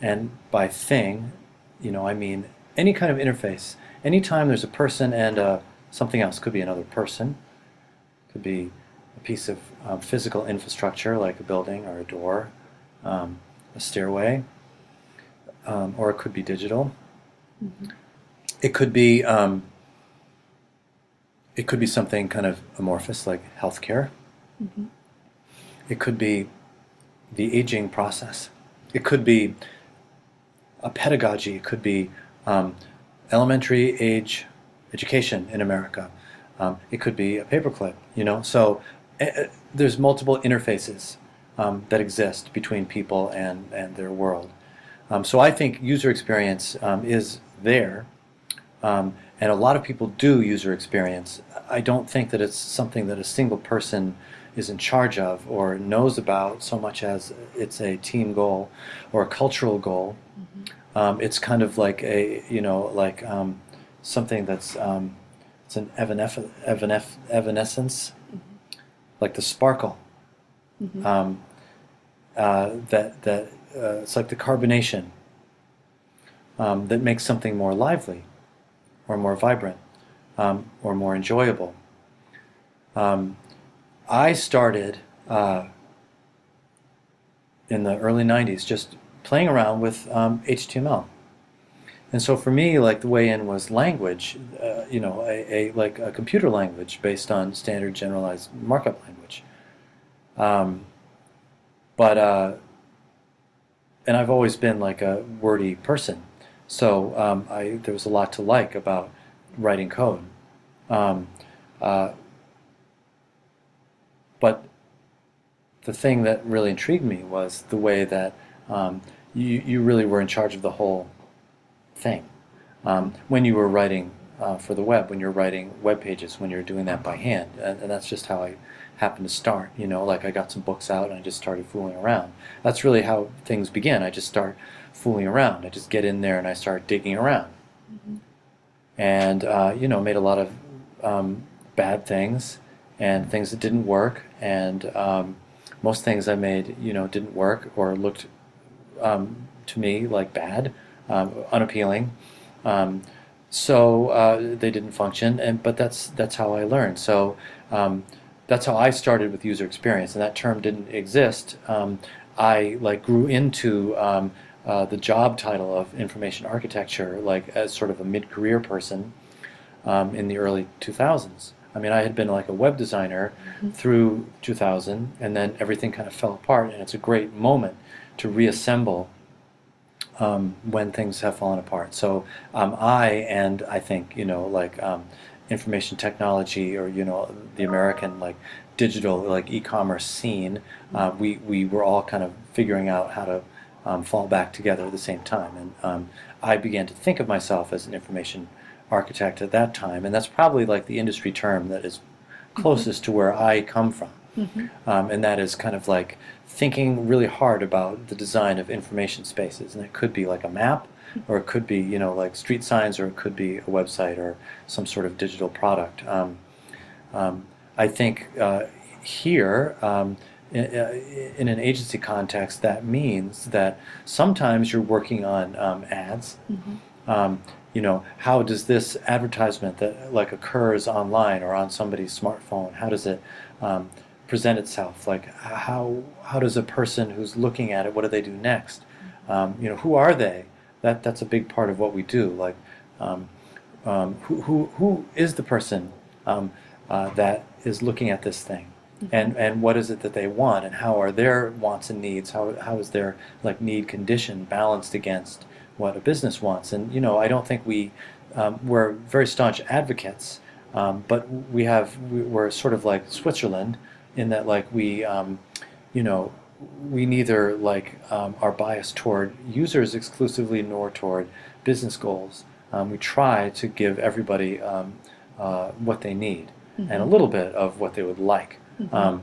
and by thing, you know, I mean any kind of interface. Anytime there's a person and uh, something else, could be another person, could be a piece of um, physical infrastructure like a building or a door, um, a stairway um, or it could be digital. It could be um, it could be something kind of amorphous like healthcare. It could be the aging process. It could be a pedagogy. It could be um, elementary age education in America. Um, it could be a paperclip. You know, so uh, there's multiple interfaces um, that exist between people and and their world. Um, so I think user experience um, is there, um, and a lot of people do user experience. I don't think that it's something that a single person is in charge of or knows about so much as it's a team goal or a cultural goal. Mm-hmm. Um, it's kind of like a you know like um, something that's um, it's an evanef- evanescence, mm-hmm. like the sparkle. Mm-hmm. Um, uh, that that uh, it's like the carbonation um, that makes something more lively, or more vibrant, um, or more enjoyable. Um, I started uh, in the early '90s just playing around with HTML. And so for me, like the way in was language, uh, you know, a, a, like a computer language based on standard generalized markup language. Um, but uh, and I've always been like a wordy person, so um, I there was a lot to like about writing code. Um, uh, but the thing that really intrigued me was the way that um, you you really were in charge of the whole thing um, when you were writing uh, for the web, when you're writing web pages, when you're doing that by hand, and, and that's just how I happened to start. You know, like I got some books out and I just started fooling around. That's really how things begin. I just start fooling around. I just get in there and I start digging around. Mm-hmm. And, uh, you know, made a lot of um, bad things and things that didn't work. And um, most things I made, you know, didn't work or looked um, to me like bad, unappealing. Um, so uh, they didn't function, and but that's that's how I learned. So um, that's how I started with user experience, and that term didn't exist. Um, I like grew into um, uh, the job title of information architecture, like as sort of a mid-career person um, in the early 2000s. I mean, I had been like a web designer mm-hmm. through 2000, and then everything kind of fell apart, and it's a great moment to reassemble um, when things have fallen apart. So um, I and I think you know like um, information technology or you know the American like digital like e-commerce scene, uh, we we were all kind of figuring out how to um, fall back together at the same time, and um, I began to think of myself as an information architect at that time, and that's probably like the industry term that is closest mm-hmm. to where I come from, mm-hmm. um, and that is kind of like thinking really hard about the design of information spaces, and it could be like a map or it could be you know like street signs, or it could be a website or some sort of digital product. Um, um, I think uh, here. Um, in, in, an agency context, that means that sometimes you're working on um, ads. Mm-hmm. Um, you know, how does this advertisement that like occurs online or on somebody's smartphone? How does it um, present itself? Like how how does a person who's looking at it, what do they do next? Um, you know, who are they? that that's a big part of what we do. Like, um, um, who, who who is the person um, uh, that is looking at this thing, mm-hmm. and and what is it that they want, and how are their wants and needs? How how is their like need condition balanced against what a business wants? And you know, I don't think we um, we're very staunch advocates, um, but we have we're sort of like Switzerland in that like we um, you know we neither like um, are biased toward users exclusively nor toward business goals. Um, we try to give everybody um, uh, what they need mm-hmm. and a mm-hmm. little bit of what they would like. Mm-hmm. Um,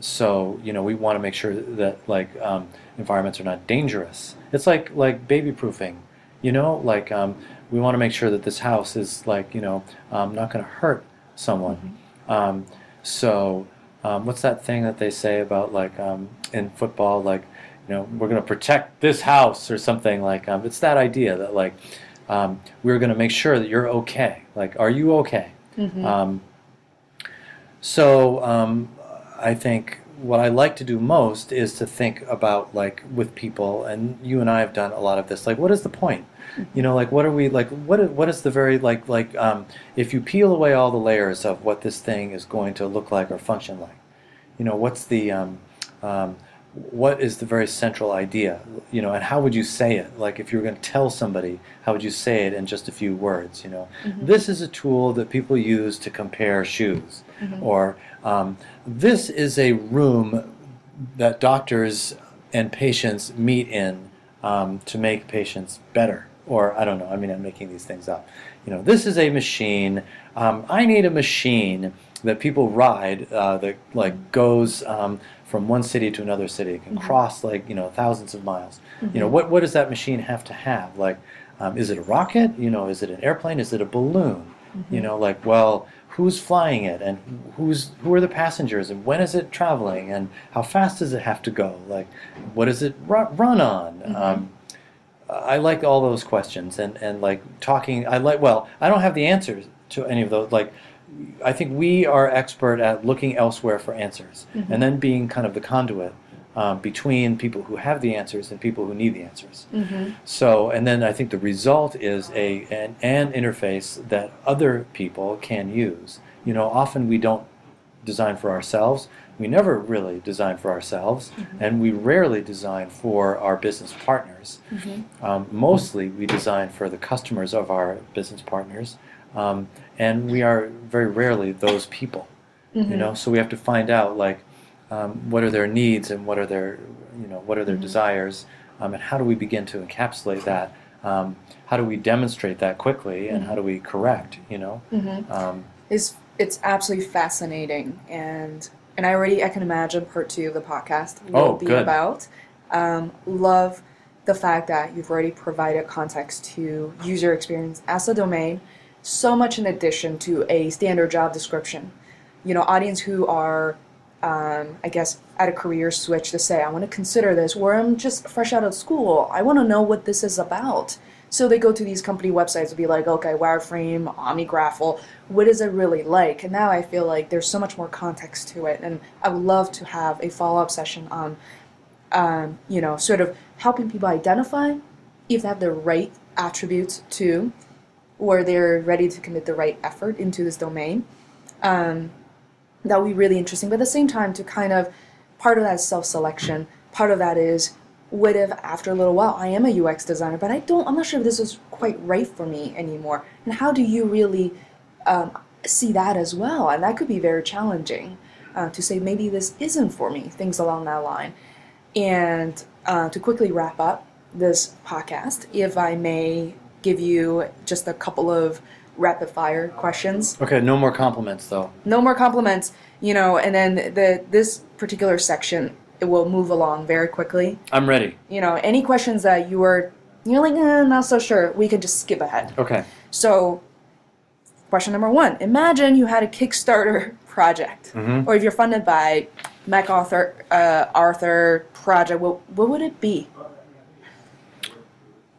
so you know we want to make sure that like um, environments are not dangerous. It's like like baby proofing. You know, like um, we want to make sure that this house is like you know not going to hurt someone. Mm-hmm. so um, what's that thing that they say about like um, in football, like you know we're going to protect this house or something like um, it's that idea that like um, we're going to make sure that you're okay. Like, are you okay? Mm-hmm. Um, so um, I think what I like to do most is to think about like with people, and you and I have done a lot of this. Like, what is the point? You know like what are we like what is, what is the very like like um, if you peel away all the layers of what this thing is going to look like or function like you know what's the um, um, what is the very central idea, you know, and how would you say it? Like if you were going to tell somebody, how would you say it in just a few words? You know, Mm-hmm. this is a tool that people use to compare shoes, Mm-hmm. or um, this is a room that doctors and patients meet in um, to make patients better. Or I don't know. I mean, I'm making these things up. You know, this is a machine. Um, I need a machine that people ride uh, that like goes um, from one city to another city. It can cross like you know thousands of miles. You know, what what does that machine have to have? Like, um, is it a rocket? You know, is it an airplane? Is it a balloon? You know, like well, who's flying it and who's who are the passengers and when is it traveling and how fast does it have to go? Like, what does it run, run on? I like all those questions and, and like talking. I like well, I don't have the answers to any of those. Like, I think we are expert at looking elsewhere for answers and then being kind of the conduit um, between people who have the answers and people who need the answers. So, and then I think the result is a an, an interface that other people can use. You know, often we don't design for ourselves. We never really design for ourselves, and we rarely design for our business partners. Um, mostly, we design for the customers of our business partners, um, and we are very rarely those people. You know, so we have to find out like um, what are their needs and what are their you know what are their desires, um, and how do we begin to encapsulate that. Um, how do we demonstrate that quickly, and how do we correct? You know, um, It's absolutely fascinating, and and I already I can imagine part two of the podcast will Oh, be good. about. Um, love the fact that you've already provided context to user experience as a domain, so much in addition to a standard job description. You know, audience who are um, I guess, at a career switch to say, I want to consider this, or I'm just fresh out of school. I want to know what this is about. So they go to these company websites and be like, okay, wireframe, OmniGraffle, what is it really like? And now I feel like there's so much more context to it, and I would love to have a follow up session on, um, you know, sort of helping people identify if they have the right attributes to, or they're ready to commit the right effort into this domain. Um, that would be really interesting. But at the same time, to kind of part of that is self selection. Part of that is what have after a little while I am a UX designer, but I don't. I'm not sure if this is quite right for me anymore. And how do you really um, see that as well? And that could be very challenging uh, to say maybe this isn't for me. Things along that line. And uh, to quickly wrap up this podcast, if I may give you just a couple of rapid fire questions okay, no more compliments though. no more compliments you know and then the this particular section it will move along very quickly I'm ready. you know any questions that you were you're like eh, not so sure we could just skip ahead Okay. so question number one imagine you had a kickstarter project or if you're funded by MacArthur uh, Arthur project what, what would it be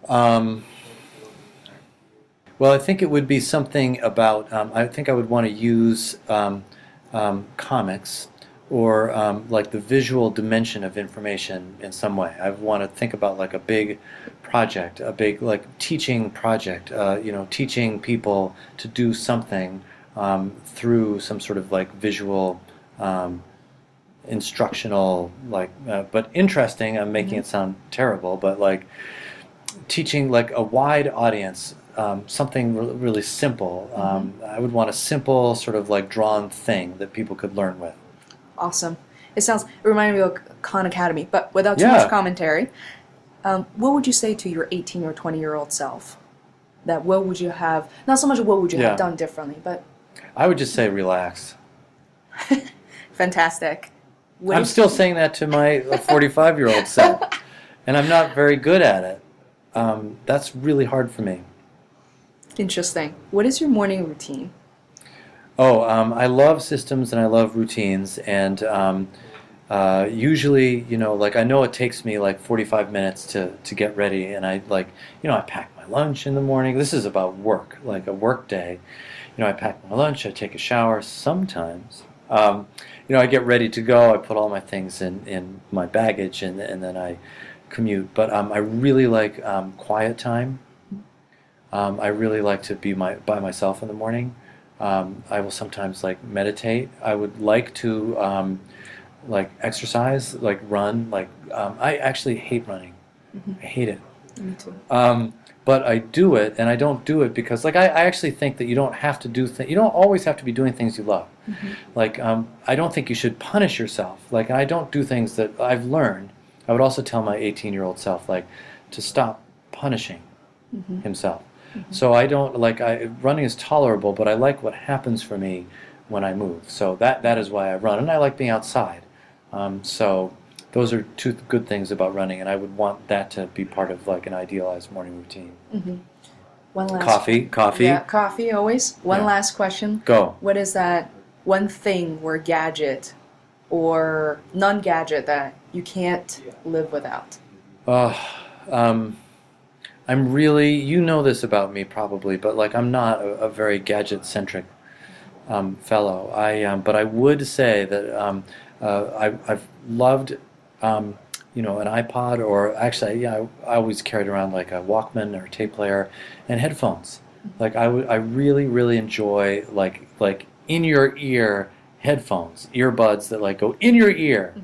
Um, well, I think it would be something about. Um, I think I would want to use um, um, comics or um, like the visual dimension of information in some way. I want to think about like a big project, a big like teaching project. Uh, you know, teaching people to do something um, through some sort of like visual. Um, instructional like uh, but interesting i'm making it sound terrible but like teaching like a wide audience um, something re- really simple. Um, I would want a simple sort of like drawn thing that people could learn with. Awesome it sounds it reminded me of Khan Academy but without too Yeah. much commentary um, what would you say to your 18 or 20 year old self that what would you have not so much what would you Yeah. have done differently but I would just say relax. fantastic What I'm still saying that to my 45 year old self, and I'm not very good at it. Um, that's really hard for me. interesting what is your morning routine Oh, um, I love systems and I love routines, and um, uh, usually, you know, like I know it takes me like 45 minutes to, to get ready, and I like, you know, I pack my lunch in the morning. This is about work, like a work day. You know, I pack my lunch, I take a shower sometimes. Um, you know, I get ready to go. I put all my things in, in my baggage, and, and then I commute. But um, I really like um, quiet time. Um, I really like to be my by myself in the morning. Um, I will sometimes like meditate. I would like to um, like exercise, like run. Like um, I actually hate running. I hate it. Me too. Um, but I do it, and I don't do it because, like, I, I actually think that you don't have to do things. You don't always have to be doing things you love. Like, um, I don't think you should punish yourself. Like, I don't do things that I've learned. I would also tell my 18-year-old self, like, to stop punishing himself. So I don't like. I running is tolerable, but I like what happens for me when I move. So that that is why I run, and I like being outside. Um, so those are two good things about running, and I would want that to be part of like an idealized morning routine. One last Coffee, coffee, Yeah, coffee always. One Yeah. last question. go. What is that one thing or gadget or non-gadget that you can't live without? Uh, um, I'm really, you know this about me probably, but like I'm not a, a very gadget centric um, fellow. I, um, but I would say that um, uh, I, I've loved, um, you know, an iPod or actually, yeah, I, I always carried around like a Walkman or tape player and headphones. Like I would, I really, really enjoy like like in your ear headphones, earbuds that like go in your ear.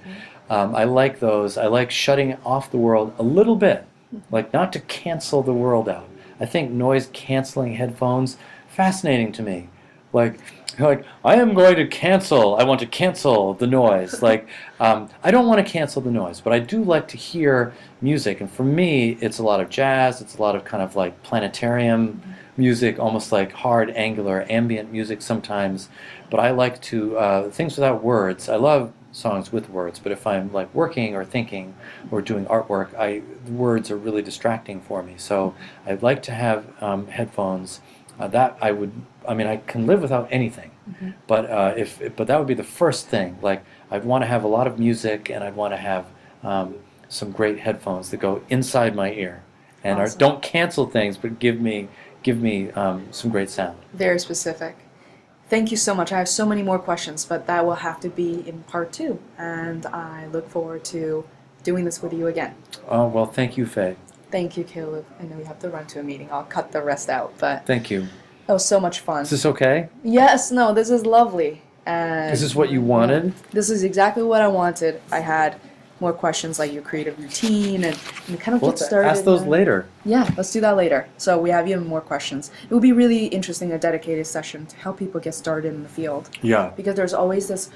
Um, I like those. I like shutting off the world a little bit, like not to cancel the world out. I think noise canceling headphones fascinating to me. Like, like I am going to cancel. I want to cancel the noise. Like, um, I don't want to cancel the noise, but I do like to hear music. And for me, it's a lot of jazz. It's a lot of kind of like planetarium music, almost like hard, angular, ambient music sometimes. But I like to uh, things without words. I love songs with words, but if I'm like working or thinking or doing artwork, I words are really distracting for me. So I'd like to have um, headphones. Uh, that I would. I mean, I can live without anything, but uh, if but that would be the first thing. Like I'd want to have a lot of music, and I'd want to have um, some great headphones that go inside my ear and are, don't cancel things, but give me give me um, some great sound. Very specific. Thank you so much. I have so many more questions, but that will have to be in part two. And I look forward to doing this with you again. Oh well, thank you, Fei. Thank you, Caleb. I know you have to run to a meeting. I'll cut the rest out, but Thank you. that was so much fun. Is this okay? Yes, no, this is lovely. And Is this what you wanted? This is exactly what I wanted. I had more questions like your creative routine and, and kind of Well, get let's started. ask those later. Yeah, let's do that later. So we have even more questions. It would be really interesting a dedicated session to help people get started in the field Yeah. because there's always this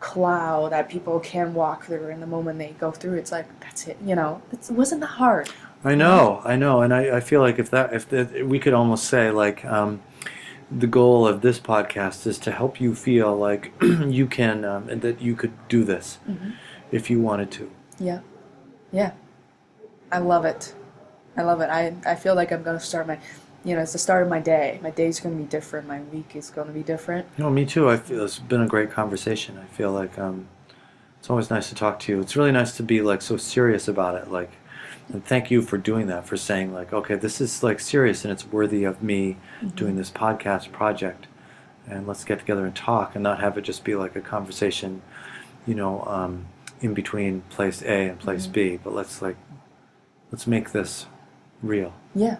cloud that people can walk through, and the moment they go through, it's like that's it. You know, it wasn't that hard. I know, I know, and I, I feel like if that if that we could almost say like um, the goal of this podcast is to help you feel like you can um, and that you could do this if you wanted to. Yeah, yeah. I love it. I love it. I I feel like I'm gonna start my, you know, it's the start of my day. My day's gonna be different. My week is gonna be different. You know, me too. I feel it's been a great conversation. I feel like um, it's always nice to talk to you. It's really nice to be like so serious about it. Like, and thank you for doing that. For saying like, okay, this is like serious and it's worthy of me doing this podcast project, and let's get together and talk and not have it just be like a conversation, you know, um, in between place A and place B. But let's like, let's make this real. Yeah,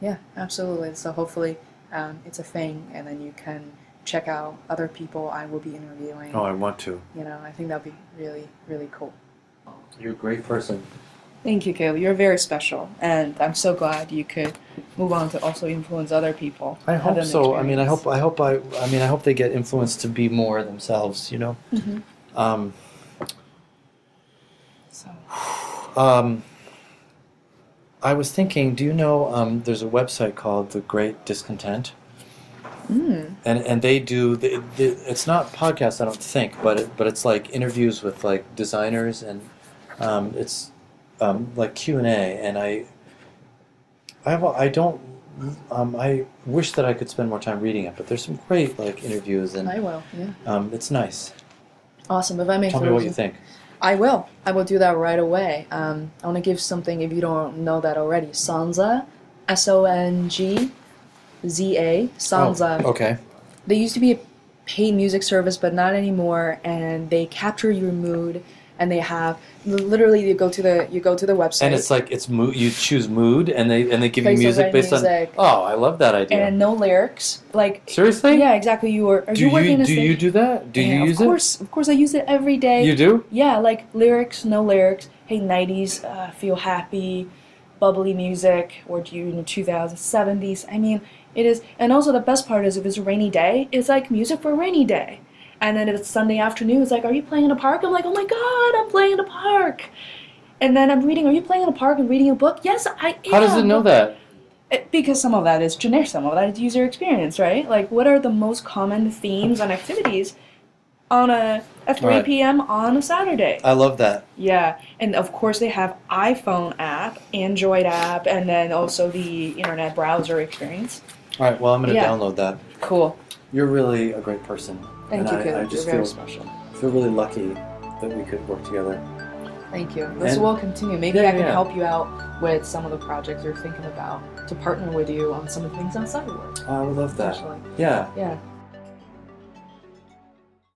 yeah, absolutely. So hopefully, um, it's a thing, and then you can check out other people I will be interviewing. Oh, I want to. You know, I think that'd be really, really cool. You're a great person. Thank you, Caleb. You're very special, and I'm so glad you could move on to also influence other people. I hope an so. I mean, I hope, I hope, I, I mean, I hope they get influenced to be more themselves. You know. Mm-hmm. Um, So, um, I was thinking. Do you know? Um, there's a website called The Great Discontent, mm, and and they do. They, they, it's not podcasts, I don't think, but it, but it's like interviews with like designers, and um, it's um, like Q and A. And I, I, have, I don't. Um, I wish that I could spend more time reading it, but there's some great like interviews, and I will. Yeah. um, it's nice. Awesome. If I may Tell me what you think. I will. I will do that right away. Um, I want to give something if you don't know that already. Songza, S O N G Z A. Songza. Oh, okay. They used to be a paid music service, but not anymore. And they capture your mood and they have literally you go to the you go to the website And it's like it's mood. You choose mood, and they and they give you Based on music based music. on. Oh, I love that idea. and no lyrics. Like Seriously? yeah, exactly. You are. Are Do you working you do you do that? Do you Yeah, use of course, of course, I use it every day. You do? Yeah, like lyrics, no lyrics. Hey, 90s, uh, feel happy, bubbly music, or do you in the 2070s? I mean, it is. And also, the best part is if it's a rainy day, it's like music for a rainy day. And then if it's Sunday afternoon, it's like, are you playing in a park? I'm like, oh my god, I'm playing in a park. And then I'm reading, are you playing in a park and reading a book? Yes, I am. How does it know that? It- because some of that is generic, some of that is user experience, right? Like, what are the most common themes and activities on a at 3 Right. p.m. on a Saturday? I love that. Yeah, and of course they have iPhone app, Android app, and then also the internet browser experience. All right. Well, I'm going to Yeah. download that. Cool. You're really a great person. Thank and you, I. I You're just very feel special. I feel really lucky that we could work together. Thank you. This And- will continue. Maybe Yeah, I can yeah. help you out with some of the projects you're thinking about to partner with you on some of the things outside of work. I would love that. Especially. Yeah. Yeah.